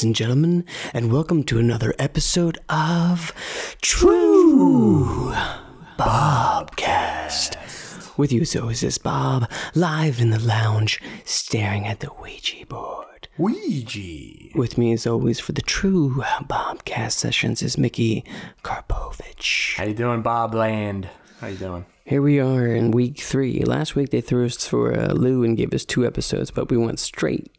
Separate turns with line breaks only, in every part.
ladies and gentlemen, and welcome to another episode of True Bobcast. With you, as always, is Bob, live in the lounge, staring at the Ouija board.
Ouija.
With me, as always, for the True Bobcast sessions is Mickey Karpovich.
How you doing, Bob Land? How you doing?
Here we are in week three. Last week they threw us for a Lou and gave us two episodes, but we went straight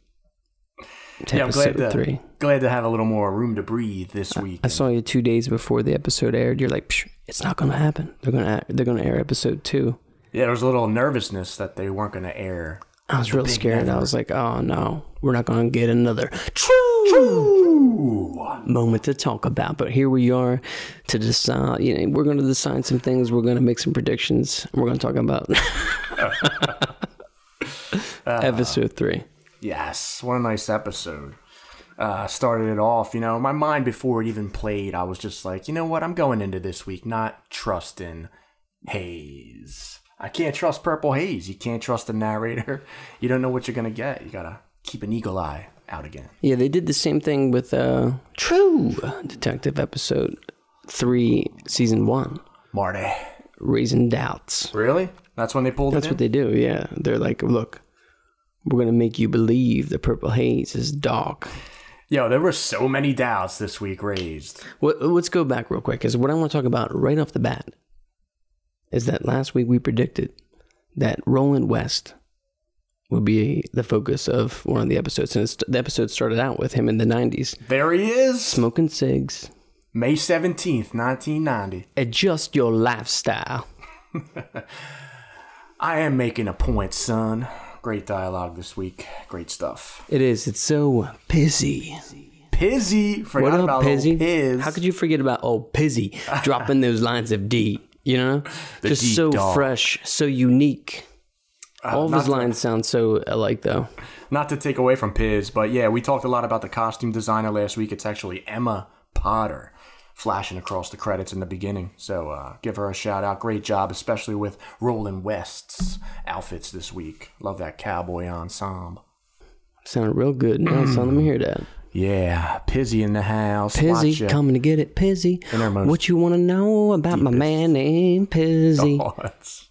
to
yeah, I'm
episode
glad to
three.
glad to have a little more room to breathe this week.
I saw you two days before the episode aired. You're like, Psh, it's not going to happen. They're going to they're going to air episode two.
yeah, there was a little nervousness that they weren't going to air.
I was real scared. I was like, oh no, we're not going to get another true moment to talk about. But here we are to decide. You know, we're going to decide some things. We're going to make some predictions. We're going to talk about episode three.
Yes, what a nice episode. Uh, started it off, you know, my mind before it even played, I was just like, you know what, I'm going into this week not trusting Haze. I can't trust Purple Haze. You can't trust the narrator. You don't know what you're gonna get. You gotta keep an eagle eye out again.
Yeah, they did the same thing with uh, True Detective episode three, season one,
Marty.
Raising Doubts.
Really? That's when they pulled
That's what they do. Yeah, they're like, look, we're gonna make you believe the purple haze is dark.
Yo, there were so many doubts this week raised.
What, let's go back real quick, because what I want to talk about right off the bat is that last week we predicted that Roland West would be the focus of one of the episodes, and the episode started out with him in the '90s
There he is.
smoking cigs.
May 17th, 1990.
Adjust your lifestyle.
I am making a point, son. Great dialogue this week. Great stuff.
It is. It's so pizzy.
Pizzy. Forgot
What up,
about
Pizzy?
Piz.
How could you forget about old Pizzy dropping those lines of D? You know, just so
dog.
fresh, so unique. Uh, All of his
to-
lines sound so alike, though.
Not to take away from Piz, but yeah, we talked a lot about the costume designer last week. It's actually Emma Potter flashing across the credits in the beginning. So uh, give her a shout out. Great job, especially with Roland West's outfits this week. Love that cowboy ensemble.
Sounded real good. Now, son, let me hear that.
Yeah, Pizzy in the house.
Pizzy, coming to get it, Pizzy. What you want to know about my man named Pizzy?
thoughts.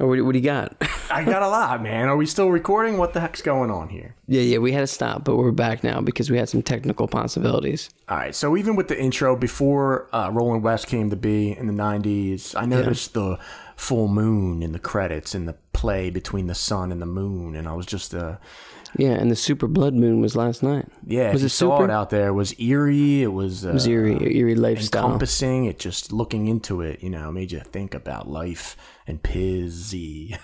Oh, what, what do you got?
I got a lot, man. Are we still recording? What the heck's going on here?
yeah, yeah, we had to stop, but we're back now because we had some technical possibilities.
All right, so even with the intro, before uh, Roland West came to be in the 90s, I noticed the full moon in the credits in the play between the sun and the moon, and I was just, uh,
Yeah, and the super blood moon was last night.
yeah,
Was it
saw
super?
it out there, it was eerie, it was, uh,
It was eerie, eerie lifestyle.
encompassing, it just looking into it, you know, made you think about life and pizzy.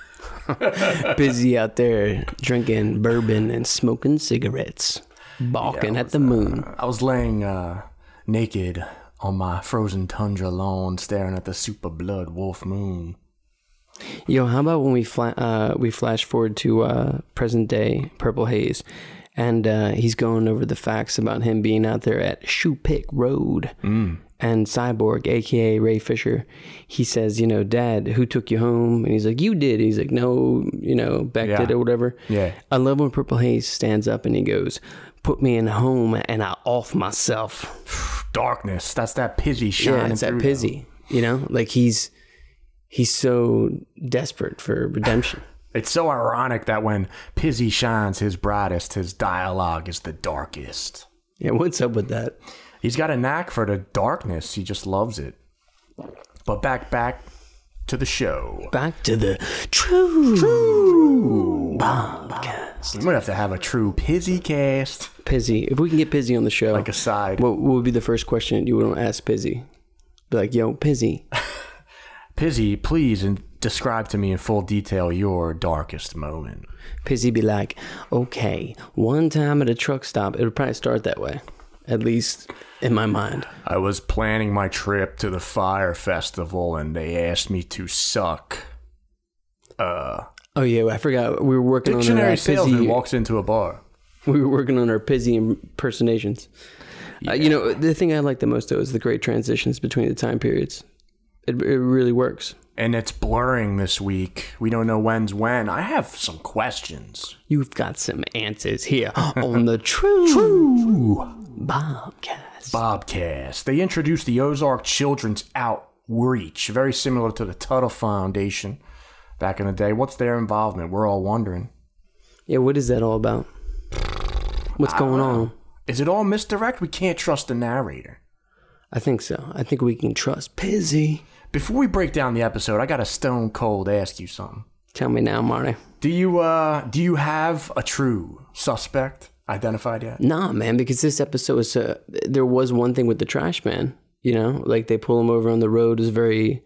Busy out there drinking bourbon and smoking cigarettes, balking at the moon.
I was laying uh, naked on my frozen tundra lawn, staring at the super blood wolf moon.
Yo, how about when we fla- uh, we flash forward to uh, present day Purple Haze, and uh, he's going over the facts about him being out there at Shoe Pick Road, and Cyborg, aka Ray Fisher, he says, you know, Dad, who took you home? And he's like, you did. He's like, no, you know, Beck
Yeah.
did or whatever.
Yeah.
I love when Purple Haze stands up and he goes, "Put me in home and I off myself."
Darkness, that's that pizzy shining
Yeah, it's that pizzy, you know, like he's he's so desperate for redemption.
It's so ironic that when Pizzy shines his brightest, his dialogue is the darkest.
Yeah, what's up with that?
He's got a knack for the darkness. He just loves it. But back, back to the show.
Back to the true, true podcast.
We might have to have a true Pizzy cast.
Pizzy, if we can get Pizzy on the show,
Like a side.
what, what would be the first question you would ask Pizzy? Be like, yo, Pizzy,
Pizzy, please and describe to me in full detail your darkest moment.
Pizzy be like, okay, one time at a truck stop, it would probably start that way, at least in my mind.
I was planning my trip to the fire festival and they asked me to suck. Uh,
Oh yeah, I forgot we were working on our
dictionary
uh,
salesman
Pizzy.
walks into a bar.
We were working on our Pizzy impersonations. Uh, you know, the thing I like the most though is the great transitions between the time periods. It, it really works.
And it's blurring this week. We don't know when's when. I have some questions.
You've got some answers here on the True,
Ooh.
Bobcast.
Bobcast. They introduced the Ozark Children's Outreach, very similar to the Tuttle Foundation back in the day. What's their involvement? We're all wondering.
Yeah, what is that all about? What's going on?
Is it all misdirect? We can't trust the narrator.
I think so. I think we can trust Pizzy.
Before we break down the episode, I got a stone cold ask you something.
Tell me now, Marty.
Do you uh do you have a true suspect identified yet?
Nah, man, because this episode was uh, there was one thing with the trash man. You know, like they pull him over on the road is very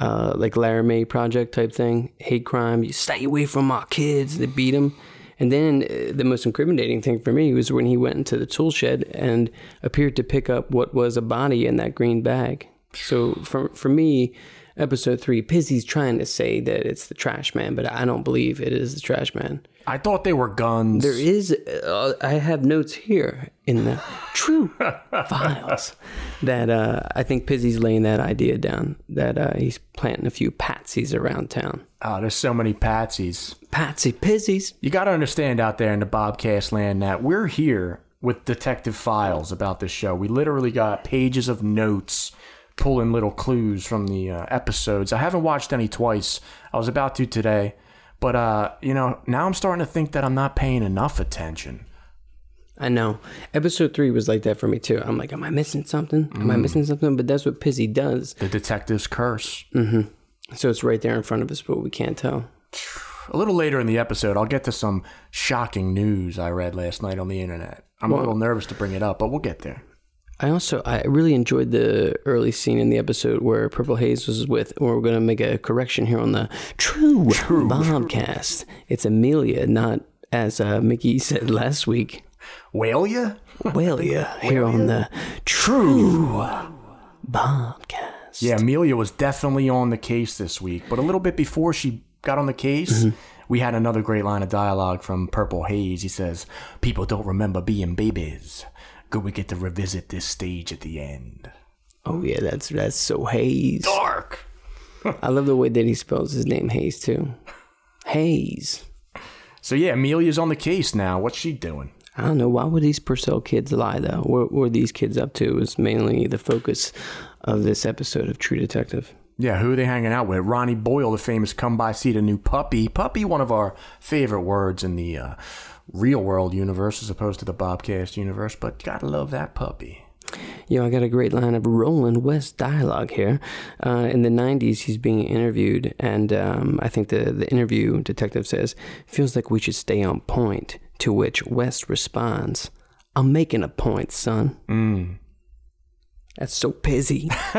uh, like Laramie Project type thing, hate crime. You stay away from our kids. They beat him. And then uh, the most incriminating thing for me was when he went into the tool shed and appeared to pick up what was a body in that green bag. So for for me, episode three, Pizzy's trying to say that it's the trash man, but I don't believe it is the trash man.
I thought they were guns.
There is, uh, I have notes here in the true files that uh, I think Pizzy's laying that idea down that uh, he's planting a few patsies around town.
oh, there's so many patsies.
Patsy Pizzies.
You got to understand out there in the Bobcast land that we're here with detective files about this show. We literally got pages of notes pulling little clues from the uh, episodes. I haven't watched any twice. I was about to today. But, uh, you know, now I'm starting to think that I'm not paying enough attention.
I know. Episode three was like that for me too. I'm like, am I missing something? Am I missing something? But that's what Pizzy does.
The detective's curse.
So it's right there in front of us, but we can't tell.
A little later in the episode, I'll get to some shocking news I read last night on the internet. I'm a little nervous to bring it up, but we'll get there.
I also I really enjoyed the early scene in the episode where Purple Haze was with. Or we're gonna make a correction here on the True, Bobcast. It's Amelia, not as uh, Mickey said last week.
Whale ya?
Walia here on the True Bobcast.
Yeah, Amelia was definitely on the case this week, but a little bit before she got on the case, we had another great line of dialogue from Purple Haze. He says, People don't remember being babies. Good we get to revisit this stage at the end.
Oh yeah, that's that's so Hayes.
Dark!
I love the way that he spells his name Hayes too. Hayes.
So yeah, Amelia's on the case now. What's she doing?
I don't know. Why would these Purcell kids lie, though? What were these kids up to? Is mainly the focus of this episode of True Detective.
Yeah, who are they hanging out with? Ronnie Boyle, the famous come by seat a new puppy. Puppy, one of our favorite words in the uh, real world universe as opposed to the Bobcast universe, but gotta love that puppy.
You know, I got a great line of Roland West dialogue here. Uh, in the 90s, he's being interviewed, and um, I think the, the interview detective says, feels like we should stay on point. To which West responds, I'm making a point, son.
Mm.
That's so busy.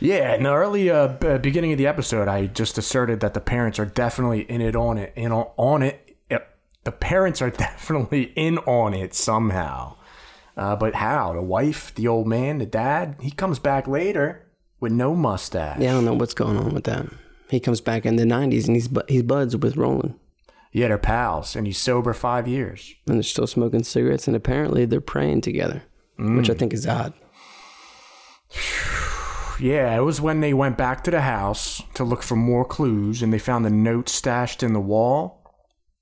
Yeah, in the early uh, b- beginning of the episode, I just asserted that the parents are definitely in it on it, in on, on it. Yep. The parents are definitely in on it somehow. Uh, but how? The wife, the old man, the dad, he comes back later with no mustache.
yeah, I don't know what's going on with that. He comes back in the 90s, and he's, bu- he's buds with Roland.
Yeah, they're pals, and he's sober five years.
and they're still smoking cigarettes, and apparently they're praying together, which I think is odd.
Yeah, it was when they went back to the house to look for more clues, and they found the note stashed in the wall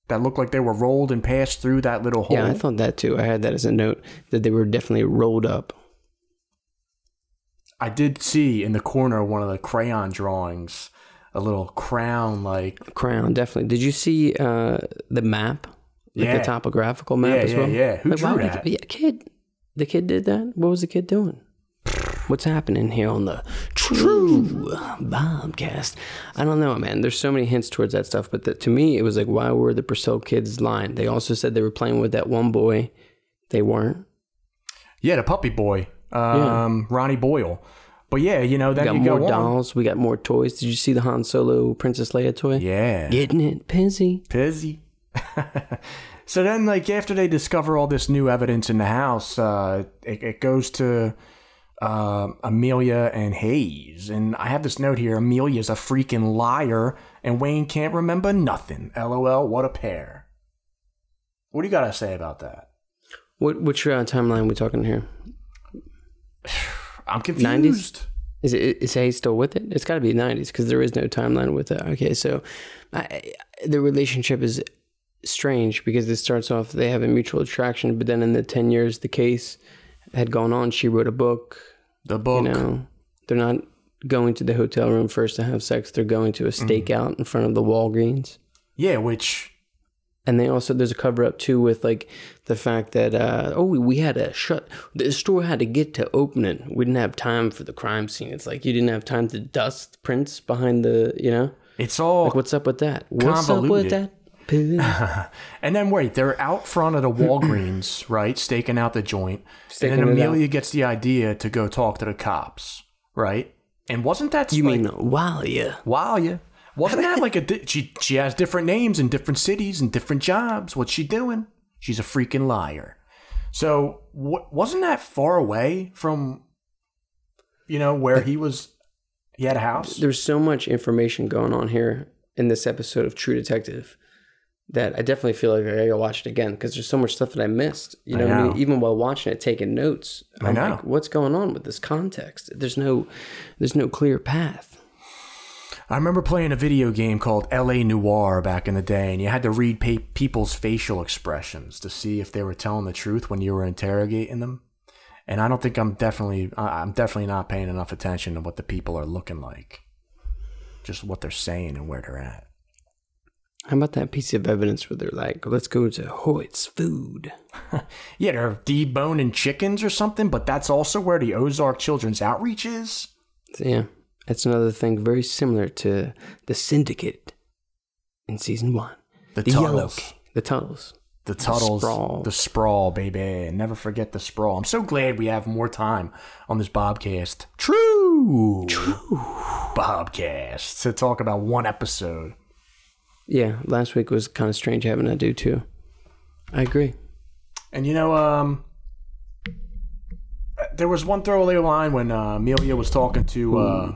that looked like they were rolled and passed through that little hole.
Yeah, I thought that too. I had that as a note that they were definitely rolled up.
I did see in the corner one of the crayon drawings a little crown like
Crown, definitely. Did you see uh, the map? Like
Yeah.
the topographical map
Yeah,
as
yeah,
well?
yeah. Who
like,
drew that?
Yeah, kid. The kid did that? What was the kid doing? What's happening here on the True Bobcast? I don't know, man. There's so many hints towards that stuff, but the, to me, it was like, why were the Purcell kids lying? They also said they were playing with that one boy. They weren't.
yeah, the puppy boy, um, Ronnie Boyle. But yeah, you know, then
We got more
go
dolls. We got more toys. Did you see the Han Solo Princess Leia toy?
Yeah,
Getting it, Pizzy.
Pizzy. so then, like after they discover all this new evidence in the house, uh, it, it goes to uh, Amelia and Hayes, and I have this note here: Amelia's a freaking liar, and Wayne can't remember nothing. LOL. What a pair. What do you got to say about that?
What which uh, timeline are we talking here?
I'm confused. 90s?
Is it is Hayes still with it? It's got to be '90s because there is no timeline with it. Okay, so I, the relationship is strange because it starts off they have a mutual attraction, but then in the ten years the case had gone on, she wrote a book.
The book.
You know, they're not going to the hotel room first to have sex; they're going to a stakeout in front of the Walgreens.
Yeah, which
And they also there's a cover up too with like the fact that uh, oh we had to shut the store had to get to open it. We didn't have time for the crime scene. It's like you didn't have time to dust prints behind the you know
it's all.
like what's up with that? What's up with
Convoluted.
that?
And then wait, they're out front of the Walgreens, right, staking out the joint.
Staking
and then
out.
Amelia gets the idea to go talk to the cops, right? And wasn't that
you
like,
mean while you?
Wow, yeah. Wasn't that like a di- she? She has different names in different cities and different jobs. What's she doing? She's a freaking liar. So w- wasn't that far away from, you know, where he was? He had a house.
There's so much information going on here in this episode of True Detective that I definitely feel like I gotta watch it again because there's so much stuff that I missed. You know,
I
what I mean? even while watching it, taking notes.
I
I'm
know.
Like, What's going on with this context? There's no, there's no clear path.
I remember playing a video game called L.A. Noire back in the day, and you had to read pa- people's facial expressions to see if they were telling the truth when you were interrogating them. And I don't think I'm definitely I'm definitely not paying enough attention to what the people are looking like, just what they're saying and where they're at.
How about that piece of evidence where they're like, let's go to Hoyt's Food?
Yeah, they're deboning chickens or something, but that's also where the Ozark Children's Outreach is.
So, yeah, that's another thing very similar to the Syndicate in season one.
The,
The Yellow,
Tuttles.
King- the tunnels.
The
sprawl.
the sprawl, baby. And never forget the sprawl. I'm so glad we have more time on this Bobcast. True. True. Bobcast to talk about one episode.
Yeah, last week was kind of strange having to do too. I agree.
And you know, um, there was one throwaway line when uh, Amelia was talking to uh,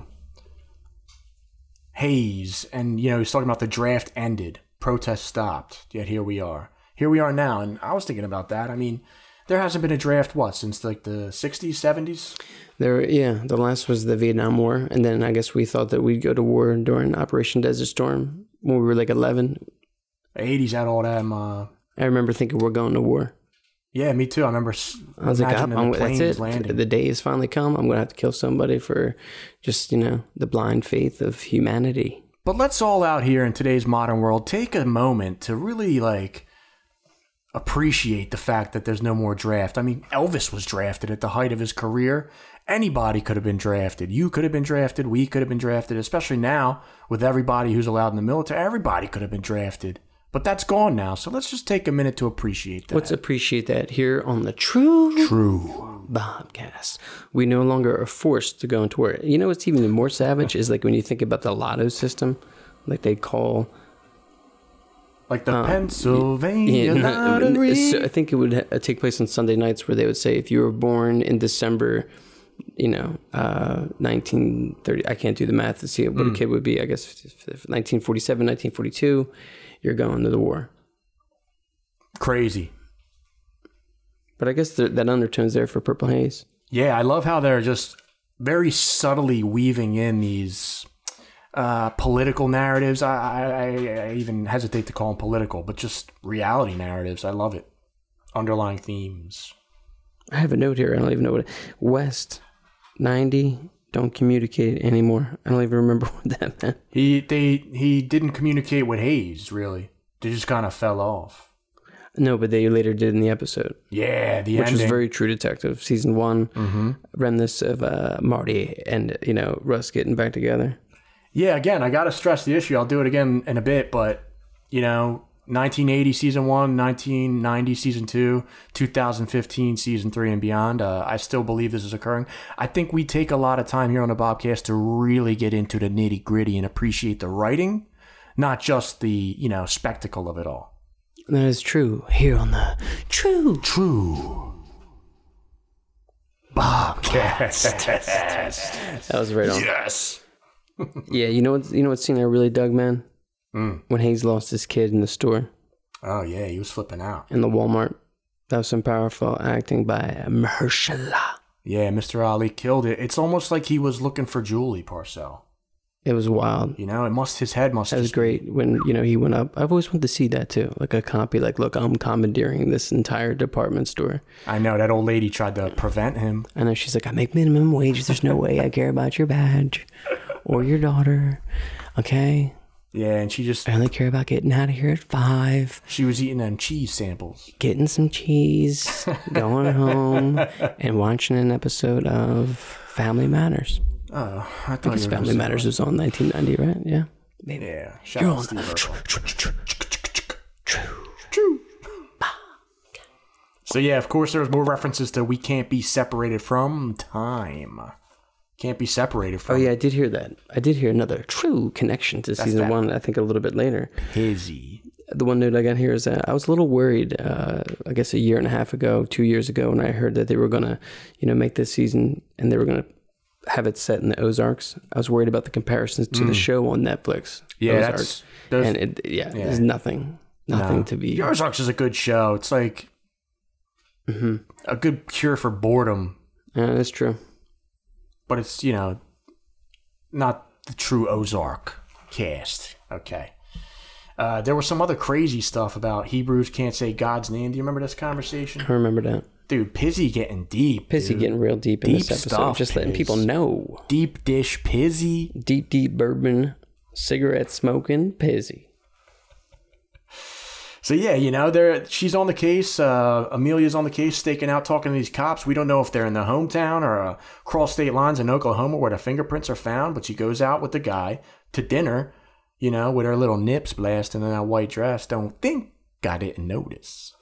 Hayes, and you know, he's talking about the draft ended, protest stopped, yet here we are. Here we are now, and I was thinking about that. I mean, there hasn't been a draft what since like the '60s, '70s.
There, yeah, the last was the Vietnam War, and then I guess we thought that we'd go to war during Operation Desert Storm when we were like eleven.
'80s had all them. Uh,
I remember thinking we're going to war.
yeah, me too. I remember. s-
I was like, I'm,
the
that's
planes
it.
landing.
The day has finally come. I'm gonna have to kill somebody for just you know the blind faith of humanity.
But let's all out here in today's modern world take a moment to really like appreciate the fact that there's no more draft. I mean, Elvis was drafted at the height of his career. Anybody could have been drafted. You could have been drafted. We could have been drafted, especially now with everybody who's allowed in the military. Everybody could have been drafted. But that's gone now. So let's just take a minute to appreciate that.
Let's appreciate that here on the True
true?
Bobcast. We no longer are forced to go into war. You know what's even more savage is like when you think about the lotto system, like they call
Like the uh, Pennsylvania
Yeah,
lottery.
I think it would take place on Sunday nights where they would say if you were born in December, you know, uh, 1930. I can't do the math to see what a kid would be. I guess 1947, 1942. You're going to the war.
Crazy.
But I guess th- that undertone's there for Purple Haze.
Yeah, I love how they're just very subtly weaving in these uh, political narratives. I, I, I even hesitate to call them political, but just reality narratives. I love it. Underlying themes.
I have a note here. I don't even know what it, West 90 don't communicate anymore. I don't even remember what that meant.
He they he didn't communicate with Hayes really. They just kind of fell off.
No, but they later did in the episode,
Yeah, the
which
ending.
was very True Detective. Season one, reminisce of uh, Marty and you know Rust getting back together.
Yeah, again, I got to stress the issue. I'll do it again in a bit, but you know, 1980 season 1, 1990 season 2, 2015 season 3 and beyond. Uh, I still believe this is occurring. I think we take a lot of time here on the Bobcast to really get into the nitty-gritty and appreciate the writing, not just the, you know, spectacle of it all.
That is true. Here on the True
True. Bobcast.
That was right on.
yes.
Yeah, you know what? You know what scene I really dug, man? Mm. When Hayes lost his kid in the store
Oh yeah, he was flipping out.
in the Walmart. That was some powerful acting by Mahershala.
Yeah, Mr. Ali killed it. It's almost like he was looking for Julie Purcell.
It was wild.
You know, it must his head must
That was great when you know he went up. I've always wanted to see that too, like a copy. Like, look, I'm commandeering this entire department store.
I know that old lady tried to prevent him.
I know she's like, I make minimum wage. There's no way I care about your badge or your daughter. Okay,
Yeah, and she just
I only care about getting out of here at five,
she was eating them cheese samples.
getting some cheese, going home, and watching an episode of Family Matters.
Oh, I thought
Because
you were
Family
gonna
Matters was on 1990, right? Yeah.
say- Yeah, shout
You're
out
on
Steve Urkel.
True.
True. So yeah, of course, there's more references to "We can't be separated from time." Can't be separated from.
Oh yeah, I did hear that. I did hear another true connection to season
that.
one. I think a little bit later.
Hizzy.
The one note I got here is that I was a little worried. Uh, I guess a year and a half ago, two years ago, when I heard that they were gonna, you know, make this season and they were gonna have it set in the Ozarks. I was worried about the comparisons to the show on Netflix.
Mm. Yeah,
Ozark.
that's
and it, yeah, there's nothing, nothing to be.
The Ozarks is a good show. It's like
Mm-hmm.
a good cure for boredom,
Yeah, that's true.
But it's you know not the true Ozark cast. Okay. Uh, there was some other crazy stuff about Hebrews can't say God's name. Do you remember this conversation?
I remember that.
Dude, Pizzy getting deep.
Pissy
dude.
getting real deep in
Deep
this episode,
stuff,
just letting
Piz.
people know.
deep dish Pizzy.
Deep, deep bourbon, cigarette smoking, Pissy.
So yeah, you know, there she's on the case. Uh, Amelia's on the case, staking out, talking to these cops. We don't know if they're in the hometown or uh, cross state lines in Oklahoma where the fingerprints are found. But she goes out with the guy to dinner, you know, with her little nips blasting in that white dress. Don't think I didn't notice.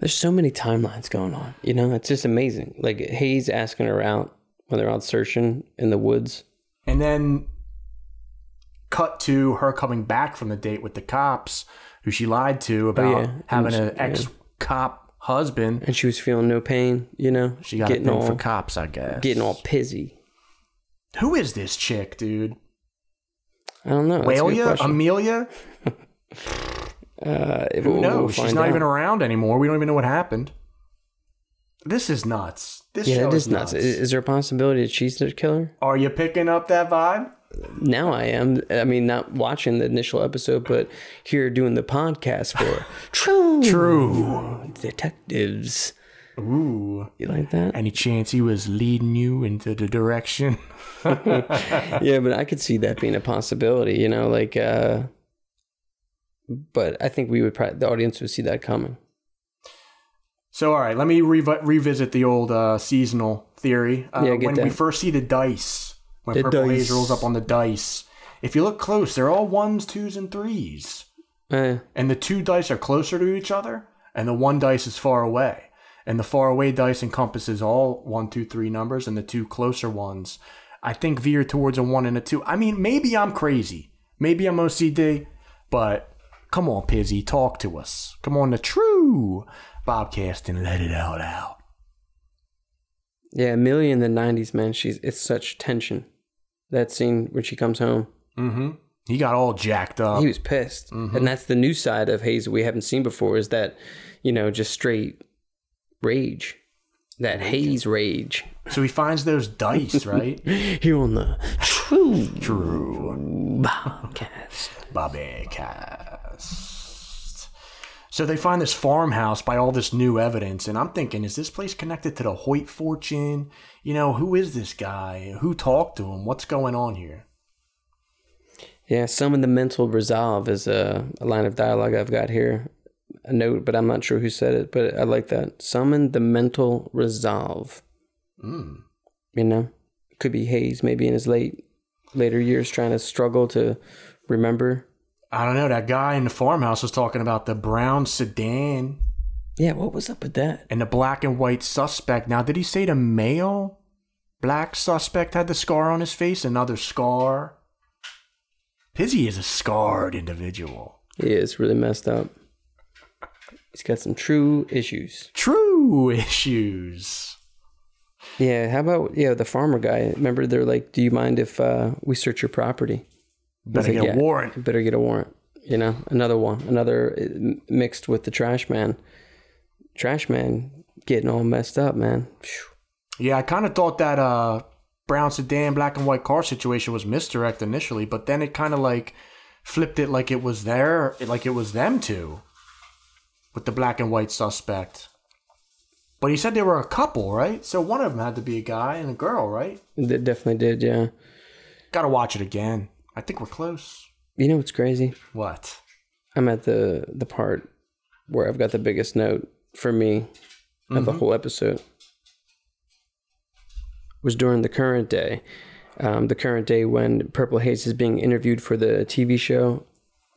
There's so many timelines going on. You know, it's just amazing. Like Hayes asking her out when they're out searching in the woods.
And then cut to her coming back from the date with the cops, who she lied to about
Oh, yeah.
having an ex cop husband.
And she was feeling no pain, you know?
She got
getting all
for cops, I guess.
getting all pizzy.
Who is this chick, dude?
I don't know. That's a good
Walia?
question.
Amelia?
uh,
Who
we'll-
knows?
we'll
She's not
out.
even around anymore. We don't even know what happened. This is nuts. This
Yeah,
show
it
is
is nuts.
nuts.
Is, is there a possibility that she's the killer?
Are you picking up that vibe?
Now I am. I mean, not watching the initial episode, but here doing the podcast for True
True.
Detectives.
Ooh.
You like that?
Any chance he was leading you into the direction?
yeah, but I could see that being a possibility, you know, like uh but I think we would probably the audience would see that coming.
So, all right, let me revi- revisit the old uh, seasonal theory. Uh,
Yeah, get
when we first see the dice, when
The
Purple Haze rolls up on the dice, if you look close, they're all ones, twos, and threes.
Eh,
and the two dice are closer to each other, and the one dice is far away. And the far away dice encompasses all one, two, three numbers, and the two closer ones, I think, veer towards a one and a two. I mean, maybe I'm crazy. Maybe I'm OCD, but come on, Pizzy, talk to us. Come on, the true Bobcast and let it out. out.
yeah, Millie in the nineties, man, she's it's such tension. That scene when she comes home.
Mm-hmm. He got all jacked up.
He was pissed. And that's the new side of Hayes that we haven't seen before is that, you know, just straight rage. That haze rage.
so he finds those dice, right?
Here on the True
True.
Podcast.
Bobby Cast. So they find this farmhouse by all this new evidence, and I'm thinking, is this place connected to the Hoyt fortune? You know, who is this guy? Who talked to him? What's going on here?
Yeah, summon the mental resolve is a, a line of dialogue I've got here. A note, but I'm not sure who said it, but I like that. Summon the mental resolve.
Mm.
You know? Could be Hayes, maybe in his late later years trying to struggle to remember.
I don't know. That guy in the farmhouse was talking about the brown sedan
Yeah, what was up with that?
and the black and white suspect. Now, did he say the male black suspect had the scar on his face? Another scar? Pizzy is a scarred individual.
He is really messed up. He's got some true issues.
True issues.
Yeah, how about yeah, the farmer guy? Remember they're like, Do you mind if uh, we search your property?
Better
like,
get a
"Yeah,
warrant.
Better get a warrant. You know, another one, another uh, mixed with the trash man. Trash man getting all messed up, man.
Yeah, I kind of thought that uh, brown sedan, black and white car situation was misdirect initially, but then it kind of like flipped it like it was there, like it was them two with the black and white suspect. But he said they were a couple, right? So one of them had to be a guy and a girl, right?
They definitely did, yeah.
Gotta watch it again. I think we're close.
You know what's crazy?
What?
I'm at the the part where I've got the biggest note for me of the whole episode. Was during the current day, um, the current day when Purple Haze is being interviewed for the TV show.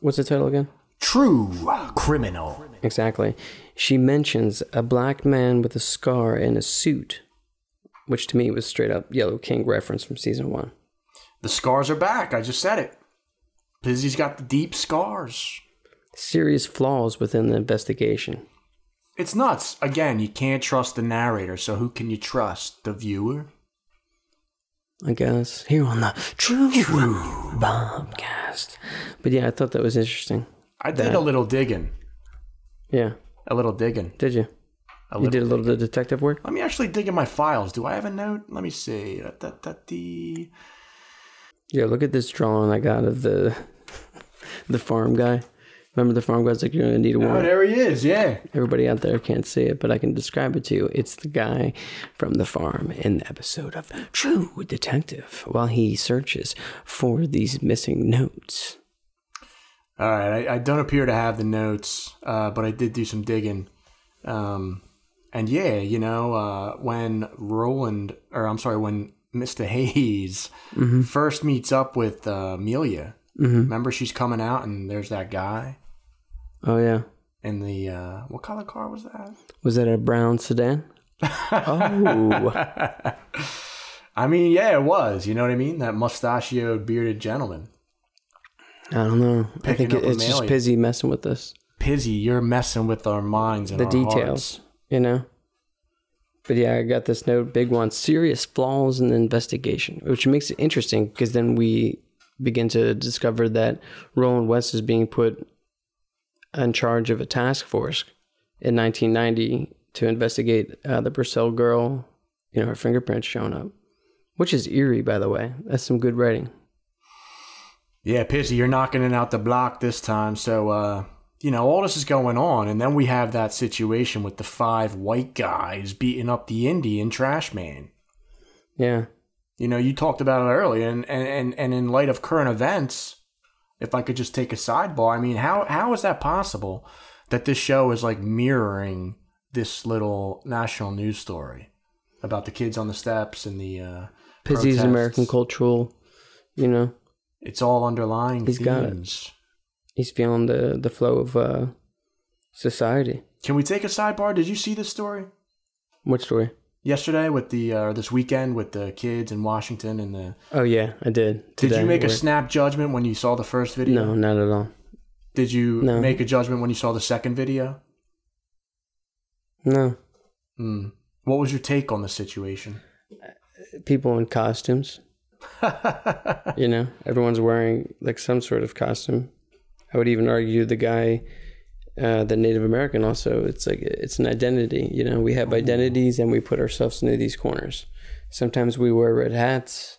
What's the title again?
True criminal.
Exactly. She mentions a black man with a scar and a suit, which to me was straight up Yellow King reference from season one.
The scars are back. I just said it. Pizzy's got the deep scars.
Serious flaws within the investigation.
It's nuts. Again, you can't trust the narrator, so who can you trust? The viewer?
I guess here on the True, Bombcast. But yeah, I thought that was interesting.
I did a little digging.
Yeah,
A little digging.
did you?
A
You did a little bit of detective work.
Let me actually dig in my files. Do I have a note? Let me see. Da, da, da.
Yeah, look at this drawing I got of the the farm guy. Remember the farm guy's like you're gonna need a
Oh, there he is. Yeah.
Everybody out there can't see it, but I can describe it to you. It's the guy from the farm in the episode of True Detective while he searches for these missing notes.
All right. I, I don't appear to have the notes, uh, but I did do some digging. Um, and yeah, you know, uh, when Roland, or I'm sorry, when Mr. Hayes first meets up with uh, Amelia, remember she's coming out and there's that guy
Oh yeah,
in the, uh, what color car was that?
was that a brown sedan? oh,
I mean, yeah, it was. You know what I mean? That mustachioed, bearded gentleman.
I don't know. I think it, it's just. Pizzy messing with us.
Pizzy, you're messing with our minds and
the
our
details,
hearts.
you know. But yeah, I got this note, big one: serious flaws in the investigation, which makes it interesting because then we begin to discover that Roland West is being put in charge of a task force in 1990 to investigate uh, the Purcell girl. You know, her fingerprints showing up, which is eerie, by the way. That's some good writing.
Yeah, Pizzy, you're knocking it out the block this time. So, uh, you know, all this is going on. And then we have that situation with the five white guys beating up the Indian trash man.
Yeah,
You know, you talked about it earlier. And, and, and, and in light of current events, if I could just take a sidebar, I mean, how, how is that possible that this show is like mirroring this little national news story about the kids on the steps and the, uh,
Pizzy's? American cultural, you know.
It's all underlying
He's got it.
themes.
he's feeling the the flow of uh society.
Can we take a sidebar? Did you see this story
What story?
Yesterday with the uh, this weekend with the kids in Washington and the?
Oh yeah, I did.
Did you make a snap judgment when you saw the first video?
No, not at all.
Did you
No.
make a judgment when you saw the second video?
No,
Hmm. What was your take on the situation?
people in costumes. You know, everyone's wearing like some sort of costume. I would even argue the guy, uh, the Native American, also. It's like it's an identity. You know, we have identities and we put ourselves into these corners. Sometimes we wear red hats.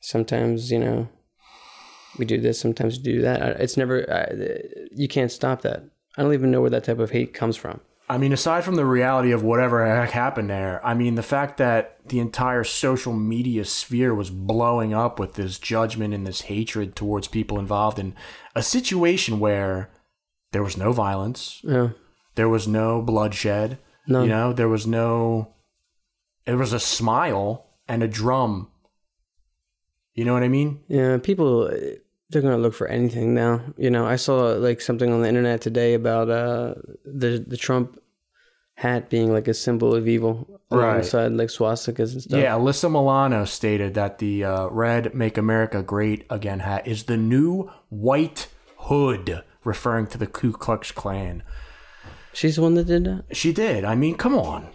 Sometimes you know, we do this. Sometimes we do that. It's never. I, you can't stop that. I don't even know where that type of hate comes from.
I mean, aside from the reality of whatever heck happened there, I mean, the fact that the entire social media sphere was blowing up with this judgment and this hatred towards people involved in a situation where there was no violence,
Yeah.
there was no bloodshed,
No.
you know, there was no, it was a smile and a drum. You know what I mean?
Yeah, people they're gonna look for anything now. You know, I saw like something on the internet today about uh the the Trump hat being like a symbol of evil
Right.
alongside like swastikas and stuff.
Yeah, Alyssa Milano stated that the uh, red "Make America Great Again" hat is the new white hood, referring to the Ku Klux Klan.
she's the one that did that.
She did. I mean, come on.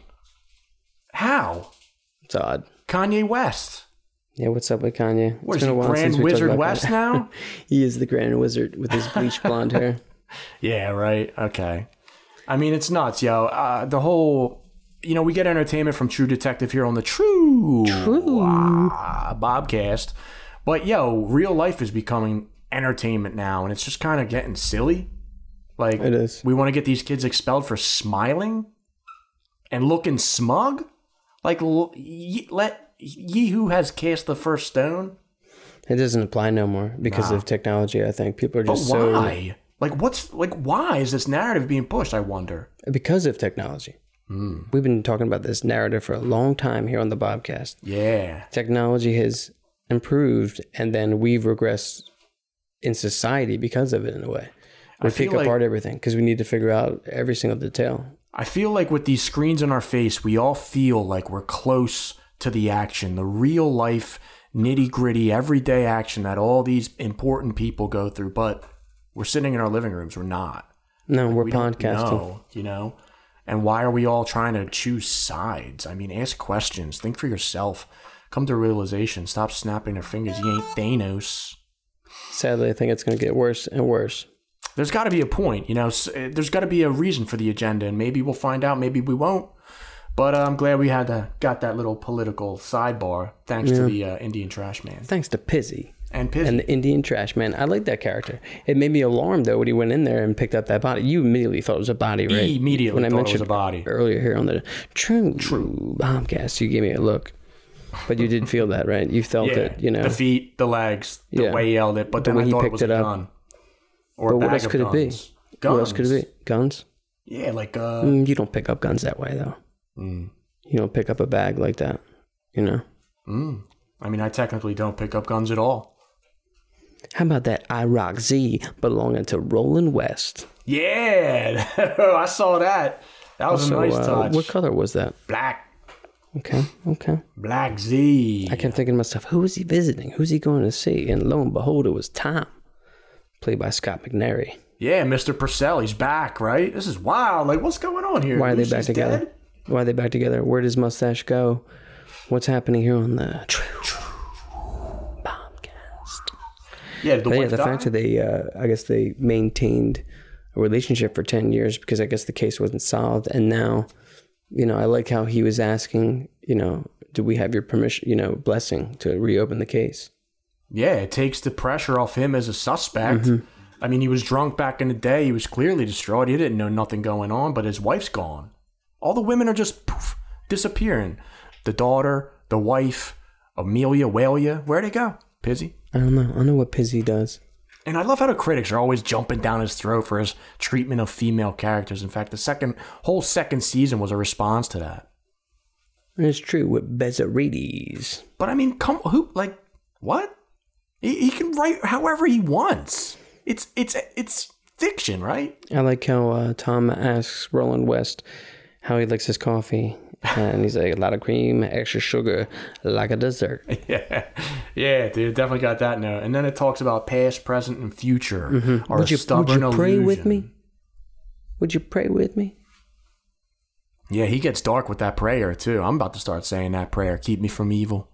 How?
It's odd.
Kanye West.
Yeah, what's up with Kanye? It's
What is
been
he, Grand Wizard West now?
he is the Grand Wizard with his bleached blonde hair.
yeah, right. Okay. I mean, it's nuts, yo. Uh, the whole you know, we get entertainment from True Detective here on the True,
True.
Ah, Bobcast. But yo, real life is becoming entertainment now, and it's just kind of getting silly. Like
It is.
we want to get these kids expelled for smiling and looking smug. Like ye, let ye who has cast the first stone.
It doesn't apply no more because of technology. I think people are
But
just so
why? Like what's like why is this narrative being pushed? I wonder.
because of technology.
Hmm.
We've been talking about this narrative for a long time here on the Bobcast.
Yeah.
Technology has improved, and then we've regressed in society because of it. In a way, we pick
like-
apart everything because we need to figure out every single detail.
I feel like with these screens in our face, we all feel like we're close to the action, the real life, nitty gritty, everyday action that all these important people go through. But we're sitting in our living rooms. We're not.
No, we're
We
podcasting.
know, you know? And why are we all trying to choose sides? I mean, ask questions. Think for yourself. Come to realization. Stop snapping your fingers. You ain't Thanos.
Sadly, I think it's going to get worse and worse.
there's got to be a point, you know. uh, There's got to be a reason for the agenda, and maybe we'll find out. Maybe we won't. But uh, I'm glad we had to, got that little political sidebar thanks to the uh, Indian Trash Man
Thanks to Pizzy
and Pizzy.
and the Indian Trash Man. I like that character. It made me alarmed though when he went in there and picked up that body. You immediately thought it was a body, right?
immediately
when I
thought it was
mentioned
a body.
earlier here on the True True Bombcast. You gave me a look, but you did feel that, right? You felt
yeah,
it, you know.
the feet, the legs, the
Yeah.
way he yelled it. But then
way
I
he
thought it
picked
was
it
a
up.
gun or
but what else could it be?
guns. Guns.
What else could it be? Guns?
Yeah, like uh,
Mm, you don't pick up guns that way though.
Mm.
You don't pick up a bag like that. You know.
mm. I mean, I technically don't pick up guns at all.
How about that IROC Z belonging to Roland West?
Yeah, I saw that. That was
So,
a nice
uh,
touch.
what color was that?
Black,
Okay, okay.
Black Z.
I kept thinking to myself, who is he visiting? Who's he going to see? And lo and behold, it was Tom, played by Scott McNairy.
Yeah, Mr. Purcell, he's back, right? This is wild. Like, what's going on here?
Why are they
Lucy's
back together?
dead?
Why are they back together? Where does Mustache go? What's happening here on the Bombcast?
Yeah, the
yeah, the fact that they, uh, I guess they maintained a relationship for 10 years because I guess the case wasn't solved. And now, you know, I like how he was asking, you know, do we have your permission, you know, blessing to reopen the case?
Yeah, it takes the pressure off him as a suspect.
Mm-hmm.
I mean, he was drunk back in the day. He was clearly distraught. He didn't know nothing going on, but his wife's gone. All the women are just poof, disappearing. The daughter, the wife, Amelia, Walia, where'd they go? Pizzy?
I don't know. I don't know what Pizzy does.
And I love how the critics are always jumping down his throat for his treatment of female characters. In fact, the second whole second season was a response to that.
It's true with Bezzerides.
But I mean, come who like what? He, he can write however he wants. It's it's it's fiction, right?
I like how uh, Tom asks Roland West how he likes his coffee. And he's like, a lot of cream, extra sugar, like a dessert.
Yeah, yeah, dude, definitely got that note. And then it talks about past, present, and future.
Mm-hmm. Would you, would you pray with me? Would you pray with me?
Yeah, he gets dark with that prayer too. I'm about to start saying that prayer. Keep me from evil.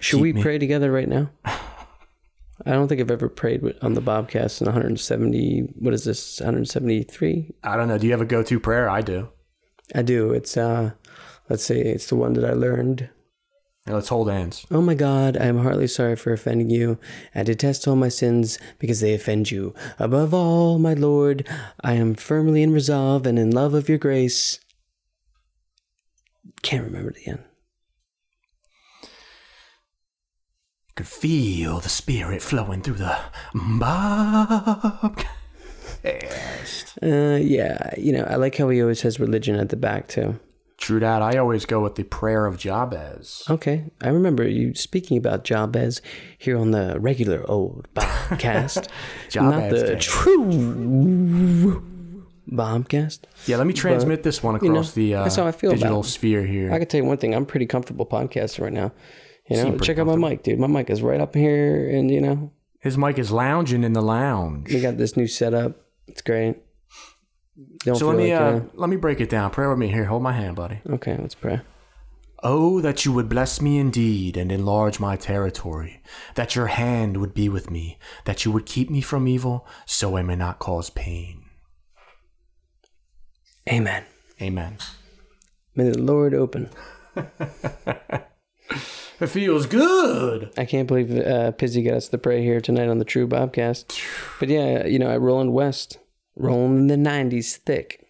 Should
Keep
we
me-
pray together right now? I don't think I've ever prayed with, on the Bobcast in 170. What is this? 173.
I don't know. Do you have a go-to prayer? I do.
I do. It's uh, let's see. It's the one that I learned.
Now, let's hold hands.
Oh my God, I am heartily sorry for offending you. I detest all my sins because they offend you. Above all, my Lord, I am firmly in resolve and in love of your grace. Can't remember the end.
could feel the spirit flowing through the bob.
Uh, yeah, you know, I like how he always has religion at the back too.
True that. I always go with the prayer of Jabez.
Okay, I remember you speaking about Jabez here on the regular old Bombcast, not the
Day.
true Bombcast.
Yeah, let me transmit this one
you know,
across the uh,
that's how I feel
digital
it.
sphere here.
I can tell you one thing: I'm pretty comfortable podcasting right now. You know, check out my mic, dude. My mic is right up here, and you know,
His mic is lounging in the lounge.
we got this new setup. It's great. Don't
So let me
like,
uh,
uh,
let me break it down. Pray with me here. Hold my hand, buddy.
okay, let's pray.
Oh, that you would bless me indeed and enlarge my territory, that your hand would be with me, that you would keep me from evil, so I may not cause pain.
Amen.
Amen.
May the Lord open.
It feels good.
I can't believe uh, Pizzy got us to pray here tonight on the True Bobcast. But yeah, you know, at Roland West, rolling in the 90s thick.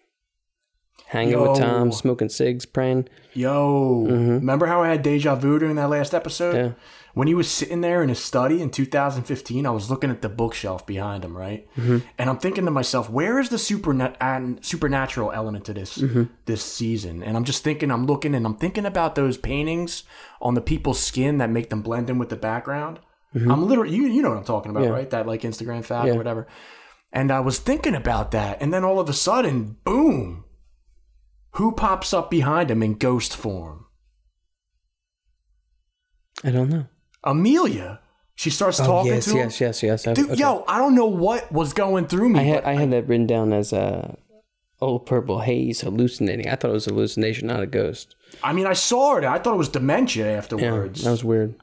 Hanging with Tom, smoking cigs, praying.
Yo, mm-hmm. remember how I had deja vu during that last episode?
Yeah.
When he was sitting there in his study in 2015, I was looking at the bookshelf behind him, right? Mm-hmm. And I'm thinking to myself, where is the an- uh, supernatural element to this mm-hmm. this season? And I'm just thinking, I'm looking and I'm thinking about those paintings on the people's skin that make them blend in with the background. I'm literally, you, you know what I'm talking about,
Yeah.
right? That like Instagram fab
Yeah.
or whatever. And I was thinking about that, and then all of a sudden, boom, who pops up behind him in ghost form?
I don't know.
Amelia. She starts oh, talking
Oh, yes,
to him.
yes, yes, yes. I-
Dude,
okay.
yo, I don't know what was going through me.
I had I had that written down as a old purple haze hallucinating. I thought it was a hallucination, not a ghost.
I mean, I saw it. I thought it was dementia
Yeah,
afterwards.
that was weird.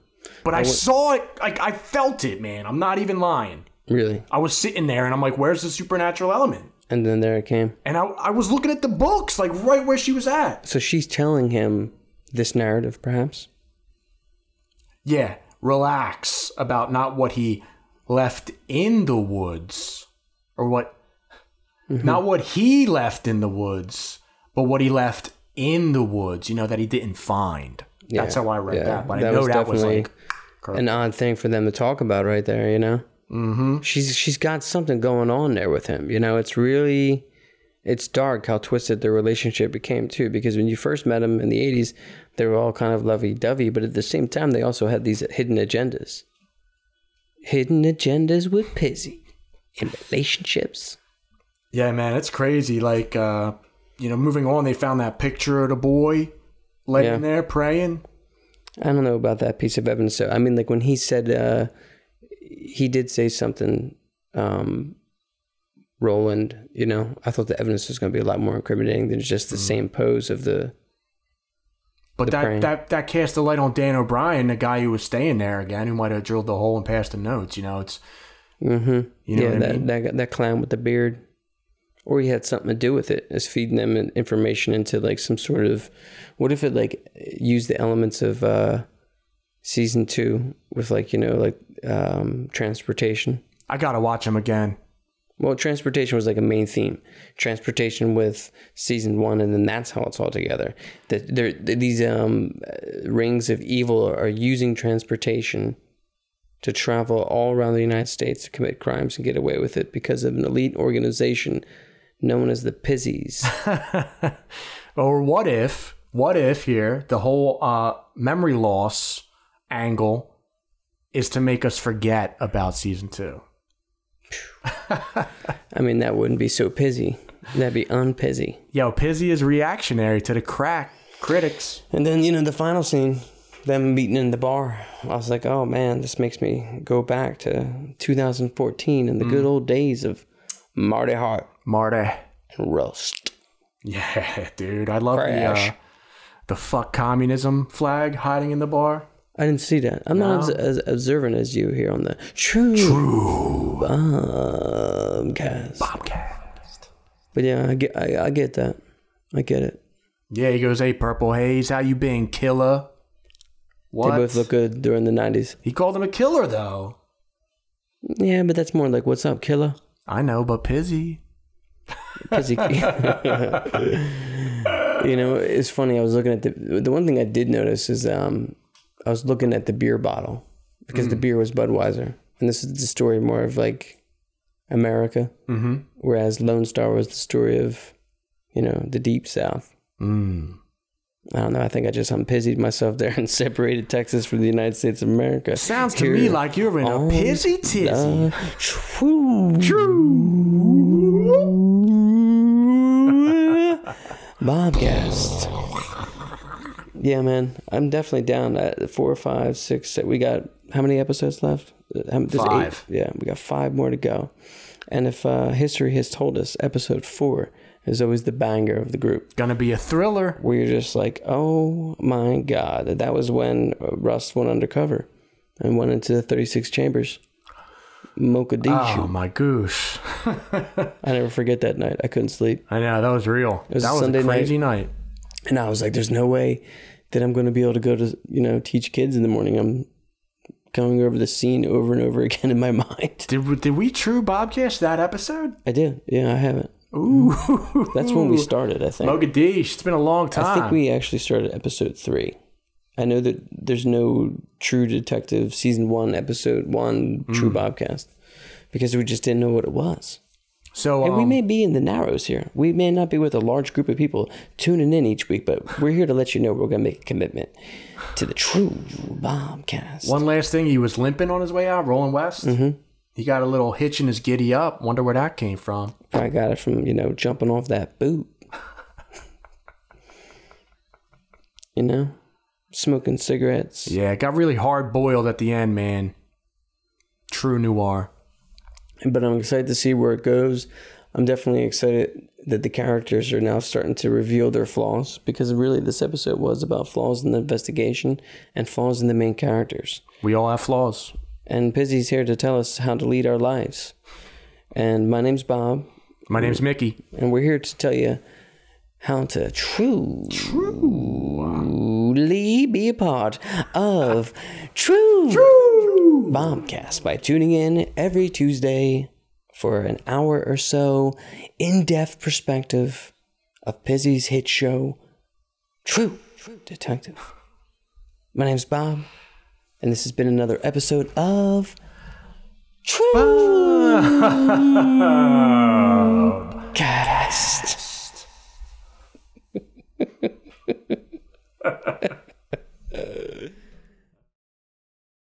but I saw it. Like I felt it, man. I'm not even lying.
Really.
I was sitting there and I'm like, "Where's the supernatural element?"
And then there it came.
And I, I was looking at the books, like right where she was at.
So she's telling him this narrative, perhaps.
Yeah, relax about not what he left in the woods, or what,
Mm-hmm.
not what he left in the woods, but what he left in the woods. You know that he didn't find.
Yeah, That's
how I read
yeah,
that. But
that
I know
was
that was like
An odd thing for them to talk about right there, you know. Mm-hmm. She's she's got something going on there with him. You know, it's really it's dark how twisted their relationship became too. Because when you first met him in the '80s, they were all kind of lovey-dovey, but at the same time, they also had these hidden agendas. Hidden agendas with Pizzy in relationships.
Yeah, man, it's crazy. Like, uh, you know, moving on, they found that picture of the boy laying
Yeah.
there praying.
I don't know about that piece of evidence. So I mean, like when he said uh, he did say something, um, Roland. You know, I thought the evidence was going to be a lot more incriminating than just the same pose of the.
But that,
praying.
that that cast a light on Dan O'Brien, the guy who was staying there again, who might have drilled the hole and passed the notes. You know, it's
Mm-hmm.
you know
yeah, that,
I mean.
that that clown with the beard, or he had something to do with it, is feeding them information into like some sort of. What if it like used the elements of uh, season two with like you know like um, transportation.
I gotta watch them again.
Well, transportation was like a main theme. Transportation with season one, and then that's how it's all together. That there, these um, rings of evil are using transportation to travel all around the United States to commit crimes and get away with it because of an elite organization known as the Pizzies.
Or what if, what if here the whole uh, memory loss angle is to make us forget about season two?
I mean, that wouldn't be so pizzy. That'd be unpizzy.
Yo, Pizzy is reactionary to the crack critics.
And then, you know, the final scene, them meeting in the bar. I was like, oh man, this makes me go back to 2014 and the good old days of Marty Hart
Marty.
and Rust.
Yeah, dude, I love the uh, the fuck communism flag hiding in the bar.
I didn't see that. I'm not as, as observant as you here on the True, True. Bobcast.
Bobcast.
But yeah, I get, I, I get that. I get it.
Yeah, he goes, "Hey, Purple Haze, how you been, killer?" What?
They both look good during the 90s.
he called him a killer, though.
Yeah, but that's more like, what's up, killer?
I know, but Pizzy.
He, you know, it's funny. I was looking at the the one thing I did notice is um, I was looking at the beer bottle because the beer was Budweiser, and this is the story more of like America,
Mm-hmm.
whereas Lone Star was the story of you know the Deep South.
Mm.
I don't know. I think I just unpizzied myself there and separated Texas from the United States of America.
Sounds to me like you're in a pizzy tizzy.
the True. Bobcast. Yeah, man, I'm definitely down. At four, five, six. We got how many episodes left? Uh, there's
Five.
Eight. Yeah, we got five more to go. And if uh, history has told us, episode four is always the banger of the group.
Gonna be a thriller.
Where you're just like, oh my god, that was when uh, Rust went undercover and went into the 36 chambers. Mogadishu.
Oh my goose.
I never forget that night. I couldn't sleep.
I know that was real.
was
that was
Sunday
a crazy night.
And I was like, there's no way that I'm going to be able to go to, you know, teach kids in the morning. I'm going over the scene over and over again in my mind.
Did, did we true Bobcast that episode?
I did. Yeah, I haven't.
Ooh.
That's when we started, I think.
Mogadishu. It's been a long time.
I think we actually started episode three. I know that there's no True Detective season one, episode one, True hmm. Bobcast, because we just didn't know what it was.
So
And we
um,
may be in the narrows here. We may not be with a large group of people tuning in each week, but we're here to let you know we're going to make a commitment to the True bombcast.
one last thing. He was limping on his way out, rolling west. Mm-hmm. He got a little hitch in his giddy up. Wonder where that came from.
I got it from, you know, jumping off that boot. you know, smoking cigarettes.
Yeah, it got really hard boiled at the end, man. True noir.
But I'm excited to see where it goes. I'm definitely excited that the characters are now starting to reveal their flaws because really this episode was about flaws in the investigation and flaws in the main characters.
We all have flaws.
And Pizzy's here to tell us how to lead our lives. And my name's Bob,
My name's Mickey.
and we're here to tell you how to true, truly be a part of True, true Bombcast by tuning in every Tuesday for an hour or so in depth perspective of Pizzy's hit show, True Detective. My name's Bob, and this has been another episode of True Cast.